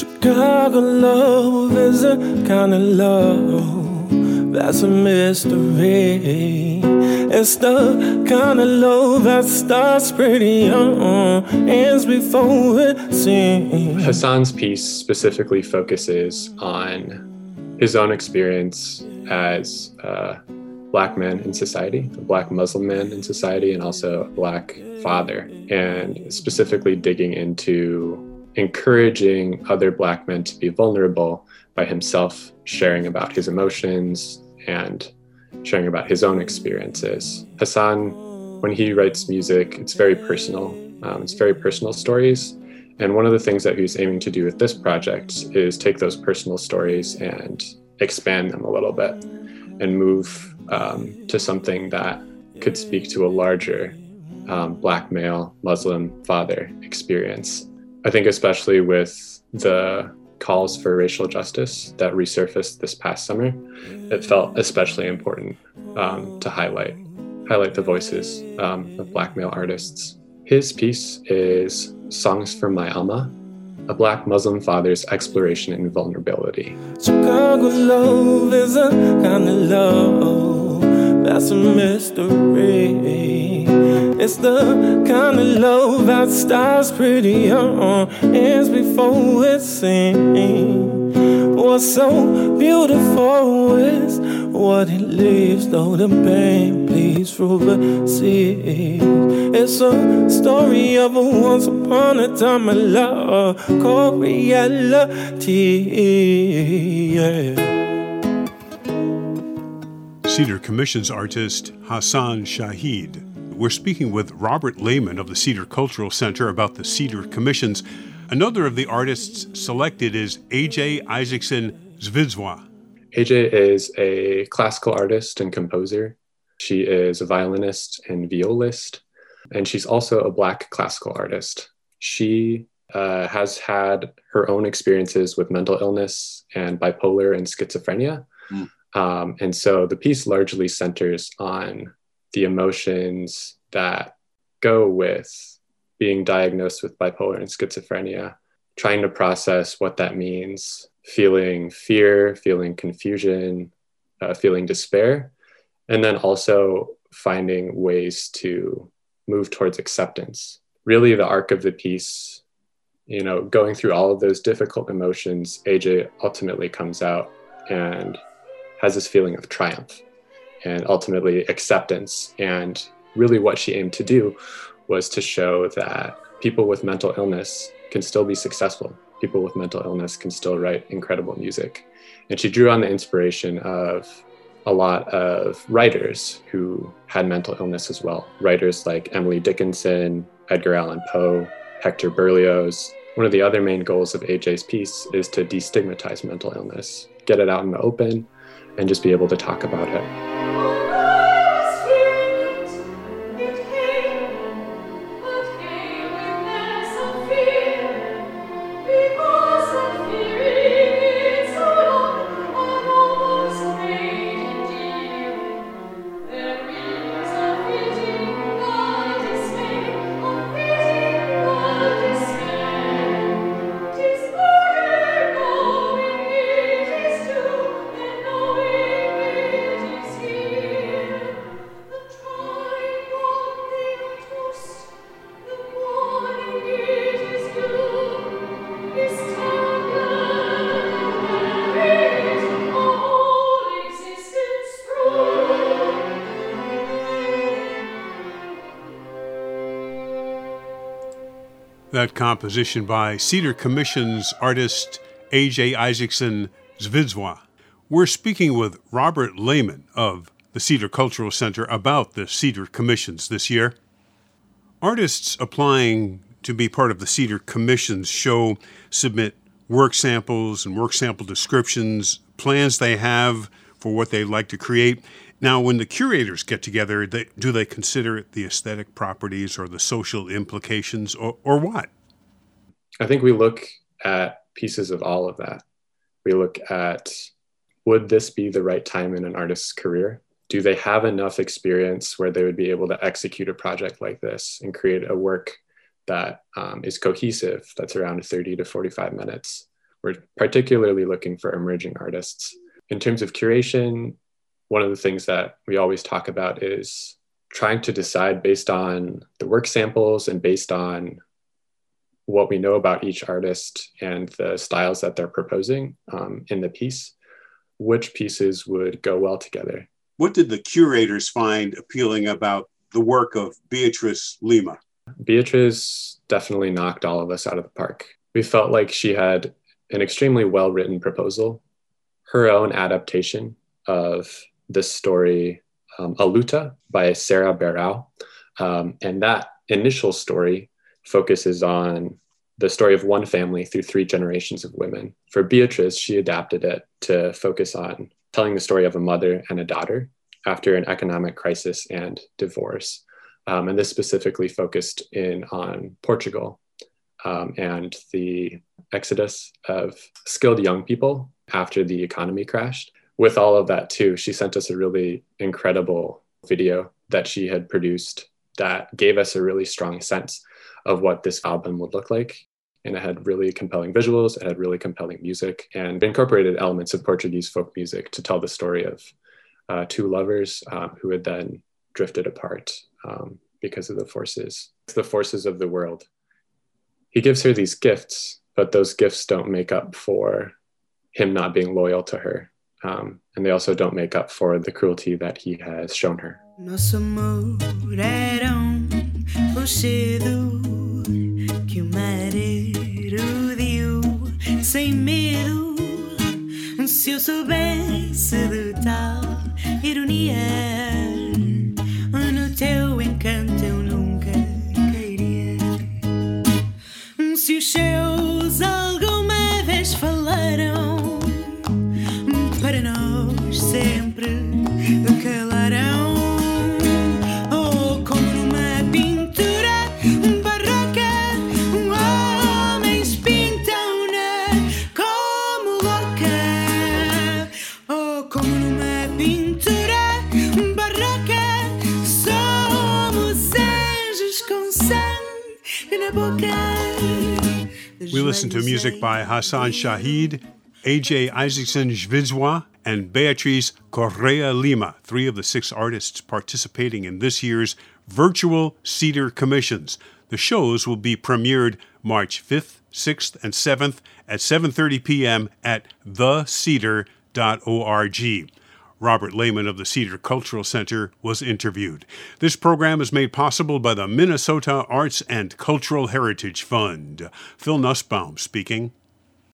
Chicago love is a kind of love that's a mystery. It's the kind of love that starts pretty young, ends before it seems. Hassan's piece specifically focuses on his own experience as a black man in society, a black Muslim man in society, and also a black father, and specifically digging into encouraging other black men to be vulnerable by himself sharing about his emotions and sharing about his own experiences. Hassan, when he writes music, it's very personal. Um, it's very personal stories. And one of the things that he's aiming to do with this project is take those personal stories and expand them a little bit and move um, to something that could speak to a larger um, Black male Muslim father experience. I think, especially with the calls for racial justice that resurfaced this past summer, it felt especially important um, to highlight highlight the voices um, of Black male artists. His piece is "Songs from My Alma," a Black Muslim father's exploration in vulnerability. Chicago love is a kind of love that's a mystery. It's the kind of love that starts pretty young, ends before it's seen. What's so beautiful is what it leaves, though the pain bleeds through the sea. It's a story of a once upon a time of love called reality. Yeah. Cedar Commission's artist Hassan Shahid we're speaking with Robert Lehman of the Cedar Cultural Center about the Cedar Commissions. Another of the artists selected is AJ Isaacson Zvidzwa. AJ is a classical artist and composer. She is a violinist and violist, and she's also a Black classical artist. She uh, has had her own experiences with mental illness and bipolar and schizophrenia. Mm. Um, and so the piece largely centers on the emotions that go with being diagnosed with bipolar and schizophrenia, trying to process what that means, feeling fear, feeling confusion, uh, feeling despair, and then also finding ways to move towards acceptance. Really, the arc of the piece, you know, going through all of those difficult emotions, AJ ultimately comes out and has this feeling of triumph and ultimately acceptance. And really, what she aimed to do was to show that people with mental illness can still be successful. People with mental illness can still write incredible music. And she drew on the inspiration of a lot of writers who had mental illness as well. Writers like Emily Dickinson, Edgar Allan Poe, Hector Berlioz. One of the other main goals of AJ's piece is to destigmatize mental illness, get it out in the open, and just be able to talk about it. That composition by Cedar Commission's artist A.J. Isaacson Zvidzwa. We're speaking with Robert Lehman of the Cedar Cultural Center about the Cedar Commissions this year. Artists applying to be part of the Cedar Commission's show submit work samples and work sample descriptions, plans they have for what they'd like to create, now, when the curators get together, they, do they consider the aesthetic properties or the social implications or, or what? I think we look at pieces of all of that. We look at would this be the right time in an artist's career? Do they have enough experience where they would be able to execute a project like this and create a work that um, is cohesive, that's around 30 to 45 minutes? we're particularly looking for emerging artists. In terms of curation, one of the things that we always talk about is trying to decide based on the work samples and based on what we know about each artist and the styles that they're proposing um, in the piece, which pieces would go well together. What did the curators find appealing about the work of Beatrice Lima? Beatrice definitely knocked all of us out of the park. We felt like she had an extremely well written proposal, her own adaptation of the story, um, Aluta by Sarah Barão. Um, and that initial story focuses on the story of one family through three generations of women. For Beatrice, she adapted it to focus on telling the story of a mother and a daughter after an economic crisis and divorce. Um, and this specifically focused in on Portugal um, and the exodus of skilled young people after the economy crashed. With all of that, too, she sent us a really incredible video that she had produced that gave us a really strong sense of what this album would look like. And it had really compelling visuals, it had really compelling music, and incorporated elements of Portuguese folk music to tell the story of uh, two lovers um, who had then drifted apart um, because of the forces, the forces of the world. He gives her these gifts, but those gifts don't make up for him not being loyal to her. Um, and they also don't make up for the cruelty that he has shown her. Se eu soubesse tal ironia, sempre calarão. Oh, como numa pintura barroca, homens pintam-na como louca. Oh, como numa pintura barroca, somos anjos com sangue na boca. We listen to music by Hassan Shahid AJ Isaacson Zvidzwa, and Beatriz Correa Lima, three of the six artists participating in this year's virtual Cedar Commissions. The shows will be premiered March 5th, 6th, and 7th at 7:30 p.m. at thecedar.org. Robert Lehman of the Cedar Cultural Center was interviewed. This program is made possible by the Minnesota Arts and Cultural Heritage Fund. Phil Nussbaum speaking.